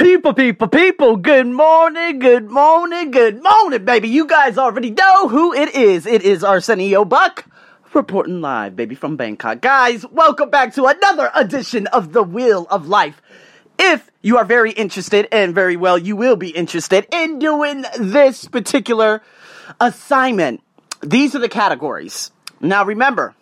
People, people, people, good morning, good morning, good morning, baby. You guys already know who it is. It is Arsenio Buck reporting live, baby, from Bangkok. Guys, welcome back to another edition of The Wheel of Life. If you are very interested, and very well, you will be interested in doing this particular assignment, these are the categories. Now, remember,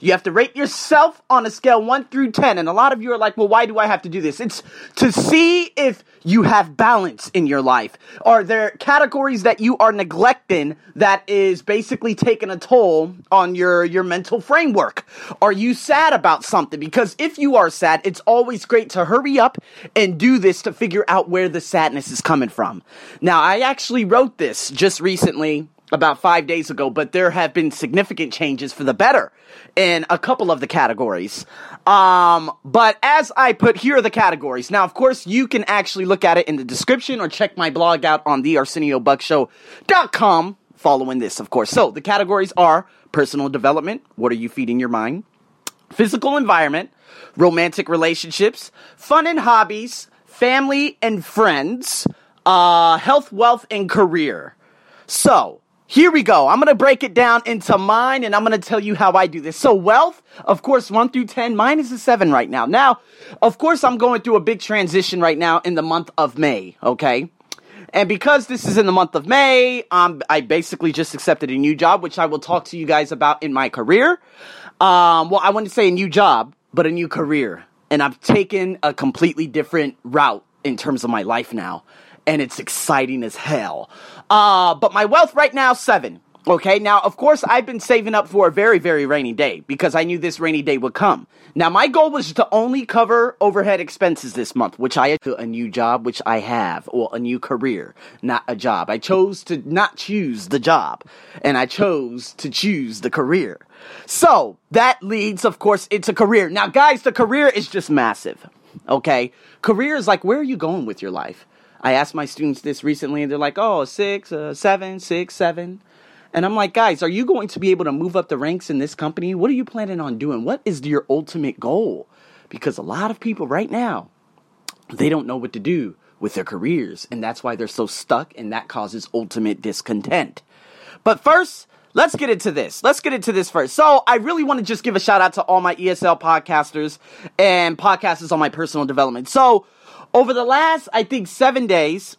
you have to rate yourself on a scale 1 through 10. And a lot of you are like, well, why do I have to do this? It's to see if you have balance in your life. Are there categories that you are neglecting that is basically taking a toll on your, your mental framework? Are you sad about something? Because if you are sad, it's always great to hurry up and do this to figure out where the sadness is coming from. Now, I actually wrote this just recently about five days ago, but there have been significant changes for the better in a couple of the categories. Um, but as I put here are the categories. Now, of course, you can actually look at it in the description or check my blog out on the ArsenioBuckShow.com following this, of course. So the categories are personal development. What are you feeding your mind? Physical environment, romantic relationships, fun and hobbies, family and friends, uh, health, wealth, and career. So, here we go. I'm going to break it down into mine and I'm going to tell you how I do this. So, wealth, of course, 1 through 10. Mine is a 7 right now. Now, of course, I'm going through a big transition right now in the month of May, okay? And because this is in the month of May, um, I basically just accepted a new job, which I will talk to you guys about in my career. Um, well, I wouldn't say a new job, but a new career. And I've taken a completely different route in terms of my life now and it's exciting as hell. Uh, but my wealth right now, seven. Okay, now of course I've been saving up for a very, very rainy day because I knew this rainy day would come. Now my goal was to only cover overhead expenses this month, which I had to a new job, which I have, or a new career, not a job. I chose to not choose the job, and I chose to choose the career. So that leads, of course, into career. Now, guys, the career is just massive. Okay, career is like where are you going with your life? I asked my students this recently, and they're like, "Oh, six, uh, seven, six, seven. And I'm like, guys, are you going to be able to move up the ranks in this company? What are you planning on doing? What is your ultimate goal? Because a lot of people right now, they don't know what to do with their careers, and that's why they're so stuck, and that causes ultimate discontent. But first, let's get into this. Let's get into this first. So, I really want to just give a shout out to all my ESL podcasters and podcasters on my personal development. So, over the last, I think, seven days,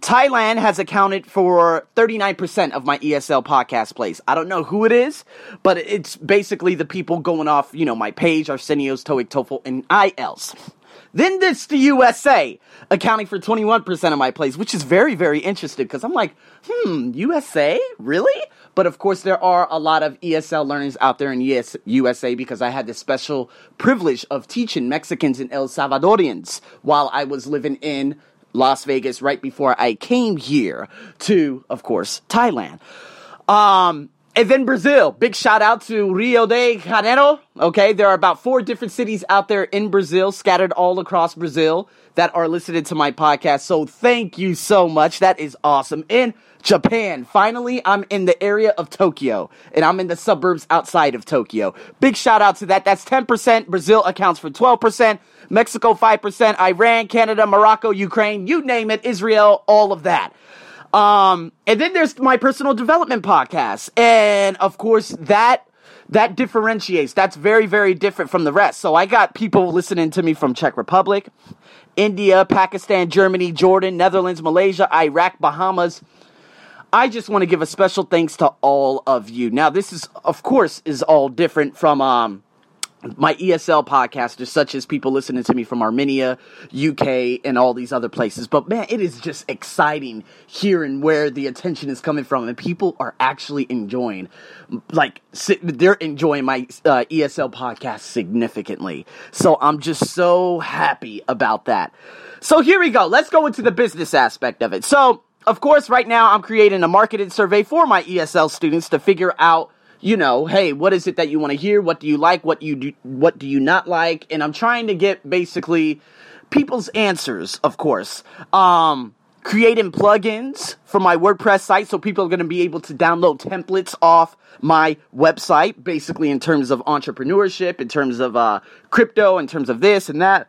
Thailand has accounted for 39% of my ESL podcast plays. I don't know who it is, but it's basically the people going off, you know, my page, Arsenio's, TOEIC, TOEFL, and IELTS. Then this the USA, accounting for 21% of my plays, which is very, very interesting because I'm like, hmm, USA? Really? But of course, there are a lot of ESL learners out there in US, USA because I had the special privilege of teaching Mexicans and El Salvadorians while I was living in Las Vegas right before I came here to, of course, Thailand. Um, and then Brazil. Big shout out to Rio de Janeiro. Okay, there are about four different cities out there in Brazil, scattered all across Brazil, that are listening to my podcast. So thank you so much. That is awesome. In Japan. Finally, I'm in the area of Tokyo, and I'm in the suburbs outside of Tokyo. Big shout out to that. That's 10%. Brazil accounts for 12%. Mexico 5%. Iran, Canada, Morocco, Ukraine, you name it, Israel, all of that. Um, and then there's my personal development podcast. And of course, that that differentiates. That's very, very different from the rest. So I got people listening to me from Czech Republic, India, Pakistan, Germany, Jordan, Netherlands, Malaysia, Iraq, Bahamas. I just want to give a special thanks to all of you. Now, this is, of course, is all different from um, my ESL podcasters, such as people listening to me from Armenia, UK, and all these other places. But man, it is just exciting hearing where the attention is coming from, and people are actually enjoying, like, they're enjoying my uh, ESL podcast significantly. So I'm just so happy about that. So here we go. Let's go into the business aspect of it. So, of course, right now I'm creating a marketed survey for my ESL students to figure out you know, hey, what is it that you want to hear? What do you like? What you do? What do you not like? And I'm trying to get basically people's answers, of course. Um, creating plugins for my WordPress site so people are going to be able to download templates off my website, basically in terms of entrepreneurship, in terms of uh, crypto, in terms of this and that.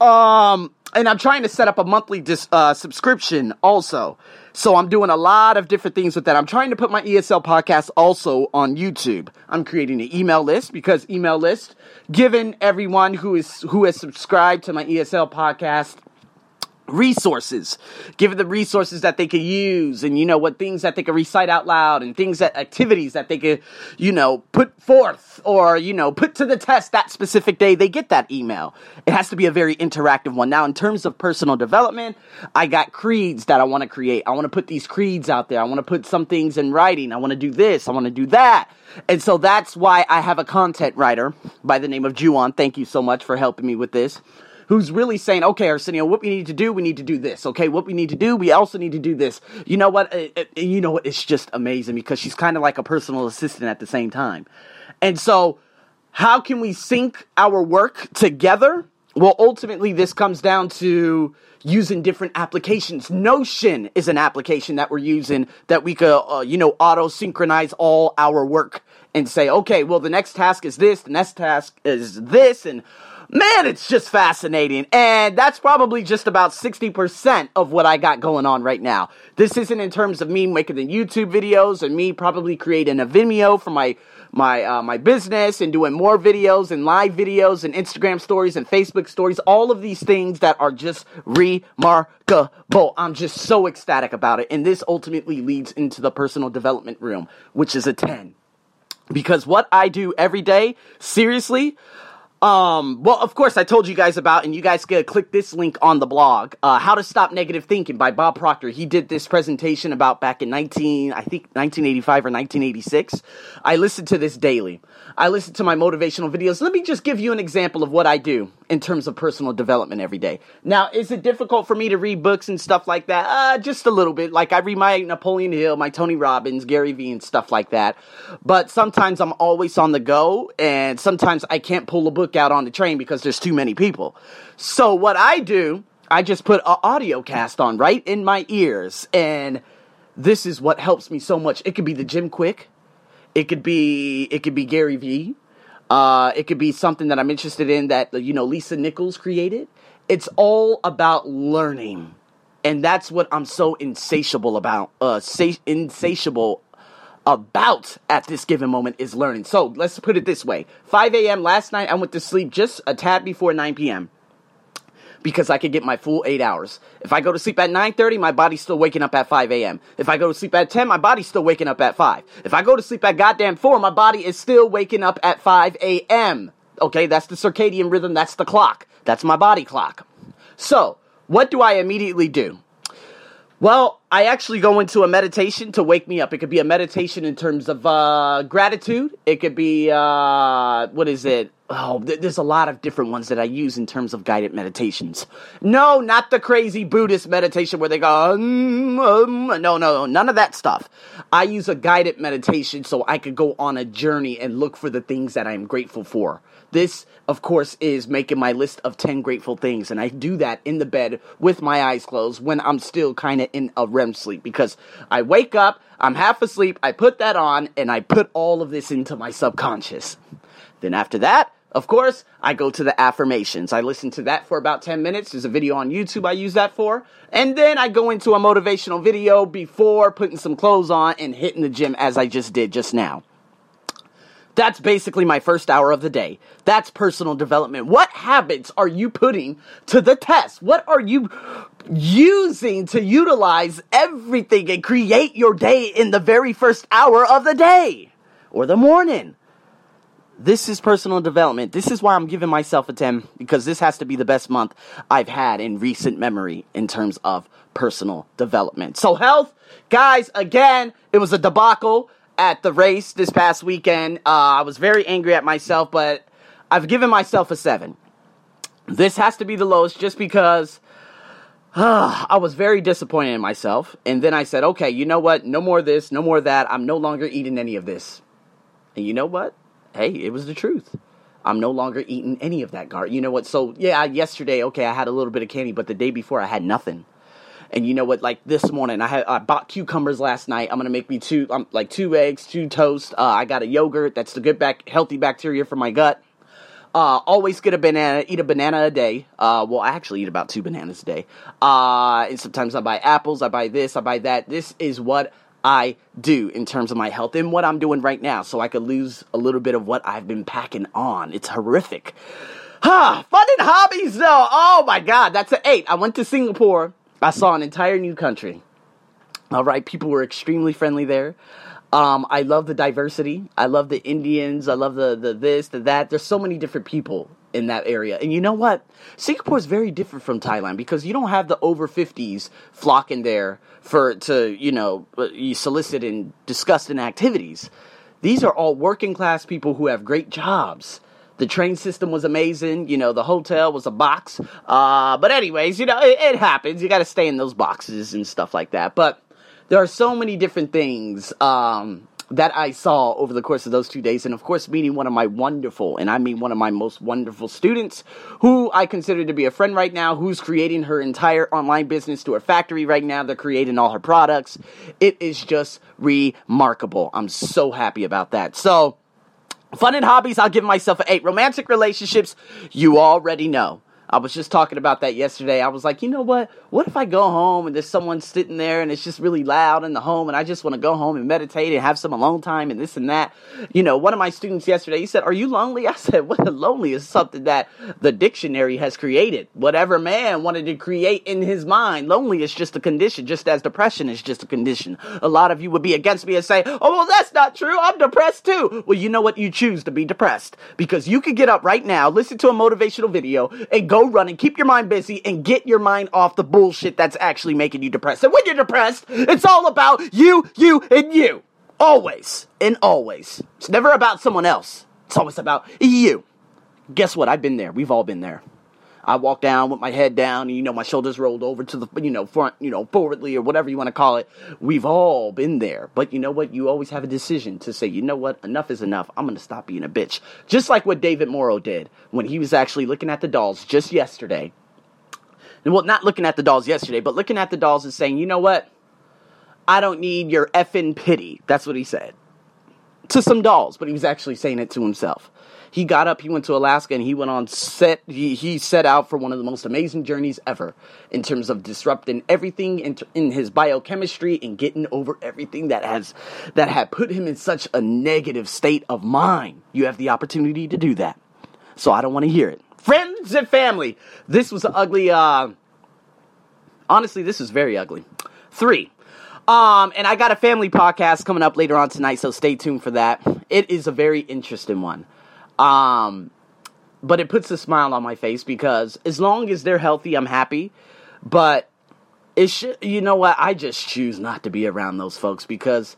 Um, and I'm trying to set up a monthly dis, uh, subscription also. So I'm doing a lot of different things with that. I'm trying to put my ESL podcast also on YouTube. I'm creating an email list because email list, given everyone who is who has subscribed to my ESL podcast resources. Give them resources that they could use and you know what things that they could recite out loud and things that activities that they could you know put forth or you know put to the test that specific day they get that email. It has to be a very interactive one. Now in terms of personal development i got creeds that i want to create. I want to put these creeds out there. I want to put some things in writing. I want to do this. I want to do that. And so that's why i have a content writer by the name of juwan. Thank you so much for helping me with this who's really saying, okay, Arsenio, what we need to do, we need to do this. Okay, what we need to do, we also need to do this. You know what? It, it, you know what? It's just amazing because she's kind of like a personal assistant at the same time. And so, how can we sync our work together? Well, ultimately, this comes down to using different applications. Notion is an application that we're using that we could, uh, you know, auto synchronize all our work and say, okay, well, the next task is this, the next task is this, and man, it's just fascinating. And that's probably just about 60% of what I got going on right now. This isn't in terms of me making the YouTube videos and me probably creating a Vimeo for my my uh, my business and doing more videos and live videos and Instagram stories and Facebook stories, all of these things that are just remarkable. I'm just so ecstatic about it. And this ultimately leads into the personal development room, which is a 10. Because what I do every day, seriously, um, well, of course, I told you guys about, and you guys can click this link on the blog. Uh, How to Stop Negative Thinking by Bob Proctor. He did this presentation about back in 19, I think 1985 or 1986. I listened to this daily. I listen to my motivational videos. Let me just give you an example of what I do in terms of personal development every day. Now, is it difficult for me to read books and stuff like that? Uh, just a little bit. Like I read my Napoleon Hill, my Tony Robbins, Gary Vee, and stuff like that. But sometimes I'm always on the go, and sometimes I can't pull a book out on the train because there's too many people. So what I do, I just put an audio cast on right in my ears, and this is what helps me so much. It could be the Jim Kwik, It could be it could be Gary Vee. Uh, it could be something that I'm interested in that you know Lisa Nichols created. It's all about learning, and that's what I'm so insatiable about. Uh, sa- insatiable about at this given moment is learning. So let's put it this way: 5 a.m. last night, I went to sleep just a tad before 9 p.m because I could get my full eight hours. If I go to sleep at 9.30, my body's still waking up at 5 a.m. If I go to sleep at 10, my body's still waking up at 5. If I go to sleep at goddamn 4, my body is still waking up at 5 a.m. Okay, that's the circadian rhythm, that's the clock. That's my body clock. So, what do I immediately do? Well, I actually go into a meditation to wake me up. It could be a meditation in terms of uh, gratitude. It could be, uh, what is it? Oh, there's a lot of different ones that I use in terms of guided meditations. No, not the crazy Buddhist meditation where they go, um, um, no, no, none of that stuff. I use a guided meditation so I could go on a journey and look for the things that I'm grateful for. This, of course, is making my list of 10 grateful things. And I do that in the bed with my eyes closed when I'm still kind of in a REM sleep because I wake up, I'm half asleep, I put that on, and I put all of this into my subconscious. Then after that, of course, I go to the affirmations. I listen to that for about 10 minutes. There's a video on YouTube I use that for. And then I go into a motivational video before putting some clothes on and hitting the gym as I just did just now. That's basically my first hour of the day. That's personal development. What habits are you putting to the test? What are you using to utilize everything and create your day in the very first hour of the day or the morning? This is personal development. This is why I'm giving myself a 10 because this has to be the best month I've had in recent memory in terms of personal development. So, health, guys, again, it was a debacle at the race this past weekend. Uh, I was very angry at myself, but I've given myself a seven. This has to be the lowest just because I was very disappointed in myself. And then I said, okay, you know what? No more this, no more that. I'm no longer eating any of this. And you know what? Hey, it was the truth. I'm no longer eating any of that gar. You know what? So, yeah, yesterday, okay, I had a little bit of candy, but the day before I had nothing. And you know what? Like this morning, I had I bought cucumbers last night. I'm gonna make me two, um, like two eggs, two toast. Uh, I got a yogurt. That's the good back, healthy bacteria for my gut. Uh, always get a banana, eat a banana a day. Uh, well, I actually eat about two bananas a day. Uh, and sometimes I buy apples, I buy this, I buy that. This is what I do in terms of my health and what I'm doing right now so I could lose a little bit of what I've been packing on. It's horrific. Ah, fun and hobbies though. Oh my god, that's an eight. I went to Singapore. I saw an entire new country. All right, people were extremely friendly there. Um, I love the diversity. I love the Indians. I love the, the this, the that. There's so many different people in that area. And you know what? Singapore is very different from Thailand because you don't have the over 50s flocking there for to, you know, solicit and disgusting activities. These are all working class people who have great jobs. The train system was amazing. You know, the hotel was a box. Uh, but anyways, you know, it, it happens. You got to stay in those boxes and stuff like that. But there are so many different things um, that I saw over the course of those two days. And of course, meeting one of my wonderful, and I mean one of my most wonderful students, who I consider to be a friend right now, who's creating her entire online business to her factory right now. They're creating all her products. It is just remarkable. I'm so happy about that. So, fun and hobbies, I'll give myself an eight. Romantic relationships, you already know. I was just talking about that yesterday. I was like, you know what? What if I go home and there's someone sitting there and it's just really loud in the home and I just want to go home and meditate and have some alone time and this and that? You know, one of my students yesterday, he said, Are you lonely? I said, What lonely is something that the dictionary has created. Whatever man wanted to create in his mind, lonely is just a condition, just as depression is just a condition. A lot of you would be against me and say, Oh, well, that's not true. I'm depressed too. Well, you know what? You choose to be depressed because you could get up right now, listen to a motivational video, and go go run and keep your mind busy and get your mind off the bullshit that's actually making you depressed. And when you're depressed, it's all about you, you, and you. Always and always. It's never about someone else. It's always about you. Guess what? I've been there. We've all been there. I walk down with my head down and you know my shoulders rolled over to the you know front, you know forwardly or whatever you want to call it. We've all been there. But you know what? You always have a decision to say, "You know what? Enough is enough. I'm going to stop being a bitch." Just like what David Morrow did when he was actually looking at the dolls just yesterday. Well, not looking at the dolls yesterday, but looking at the dolls and saying, "You know what? I don't need your effing pity." That's what he said to some dolls, but he was actually saying it to himself. He got up, he went to Alaska, and he went on set. He, he set out for one of the most amazing journeys ever in terms of disrupting everything in, in his biochemistry and getting over everything that has that had put him in such a negative state of mind. You have the opportunity to do that. So I don't want to hear it. Friends and family. This was ugly. Uh, honestly, this is very ugly. Three. Um, and I got a family podcast coming up later on tonight, so stay tuned for that. It is a very interesting one. Um, but it puts a smile on my face because as long as they're healthy, I'm happy. But it should, you know what? I just choose not to be around those folks because,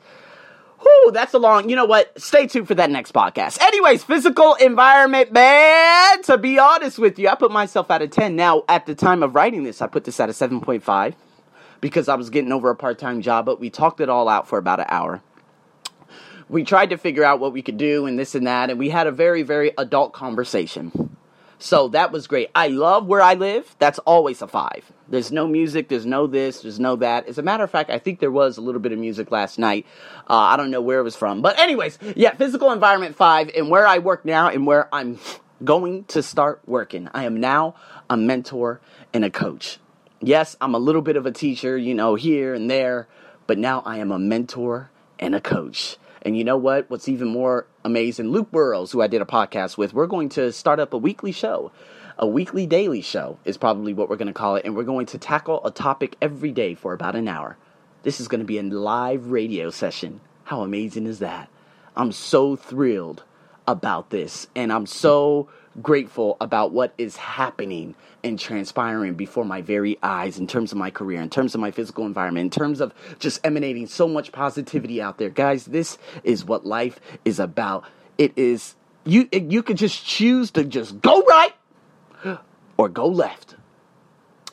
whoo, that's a long, you know what? Stay tuned for that next podcast. Anyways, physical environment, man. To be honest with you, I put myself out of 10. Now, at the time of writing this, I put this at a 7.5 because I was getting over a part time job, but we talked it all out for about an hour we tried to figure out what we could do and this and that, and we had a very, very adult conversation. So that was great. I love where I live. That's always a five. There's no music, there's no this, there's no that. As a matter of fact, I think there was a little bit of music last night. Uh, I don't know where it was from. But, anyways, yeah, physical environment five, and where I work now and where I'm going to start working. I am now a mentor and a coach. Yes, I'm a little bit of a teacher, you know, here and there, but now I am a mentor and a coach. And you know what? What's even more amazing? Luke Burrows, who I did a podcast with, we're going to start up a weekly show. A weekly daily show is probably what we're going to call it. And we're going to tackle a topic every day for about an hour. This is going to be a live radio session. How amazing is that? I'm so thrilled about this. And I'm so grateful about what is happening and transpiring before my very eyes in terms of my career, in terms of my physical environment, in terms of just emanating so much positivity out there. Guys, this is what life is about. It is you you could just choose to just go right or go left.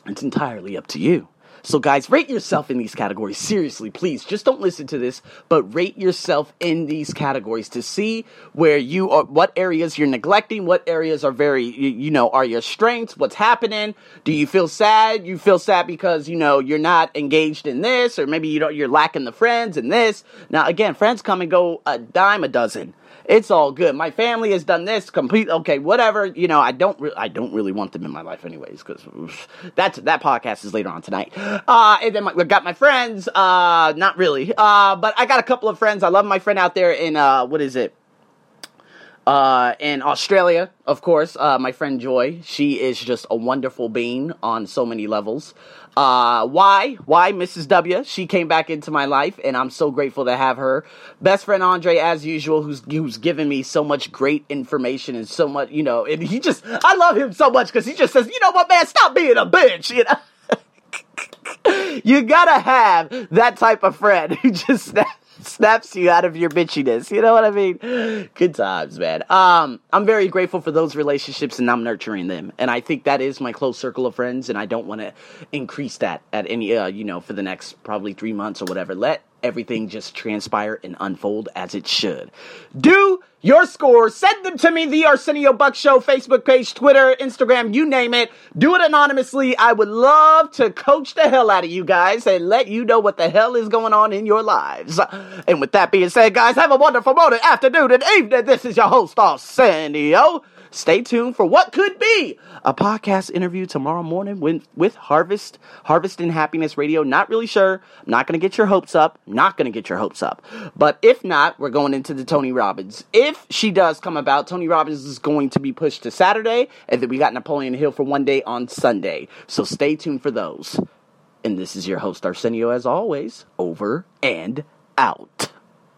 It's entirely up to you. So, guys, rate yourself in these categories. Seriously, please, just don't listen to this, but rate yourself in these categories to see where you are, what areas you're neglecting, what areas are very, you, you know, are your strengths, what's happening. Do you feel sad? You feel sad because, you know, you're not engaged in this, or maybe you don't, you're lacking the friends in this. Now, again, friends come and go a dime a dozen. It's all good. My family has done this complete. Okay, whatever. You know, I don't. Re- I don't really want them in my life, anyways, because that's that podcast is later on tonight. Uh, and then my, got my friends. Uh, not really. Uh, but I got a couple of friends. I love my friend out there in uh, what is it? Uh, in Australia, of course, uh, my friend Joy, she is just a wonderful being on so many levels. Uh, why? Why Mrs. W? She came back into my life, and I'm so grateful to have her. Best friend Andre, as usual, who's who's given me so much great information and so much, you know, and he just, I love him so much because he just says, you know what, man, stop being a bitch, you know. you gotta have that type of friend who just snaps you out of your bitchiness. You know what I mean? Good times, man. Um, I'm very grateful for those relationships and I'm nurturing them. And I think that is my close circle of friends. And I don't want to increase that at any, uh, you know, for the next probably three months or whatever. Let everything just transpire and unfold as it should. Do your scores. Send them to me, the Arsenio Buck Show, Facebook page, Twitter, Instagram, you name it. Do it anonymously. I would love to coach the hell out of you guys and let you know what the hell is going on in your lives. And with that being said, guys, have a wonderful morning, afternoon, and evening. This is your host, Arsenio. Stay tuned for what could be a podcast interview tomorrow morning with, with Harvest, Harvest and Happiness Radio. Not really sure. I'm not going to get your hopes up. Not going to get your hopes up. But if not, we're going into the Tony Robbins. If she does come about, Tony Robbins is going to be pushed to Saturday, and then we got Napoleon Hill for one day on Sunday. So stay tuned for those. And this is your host, Arsenio, as always, over and out.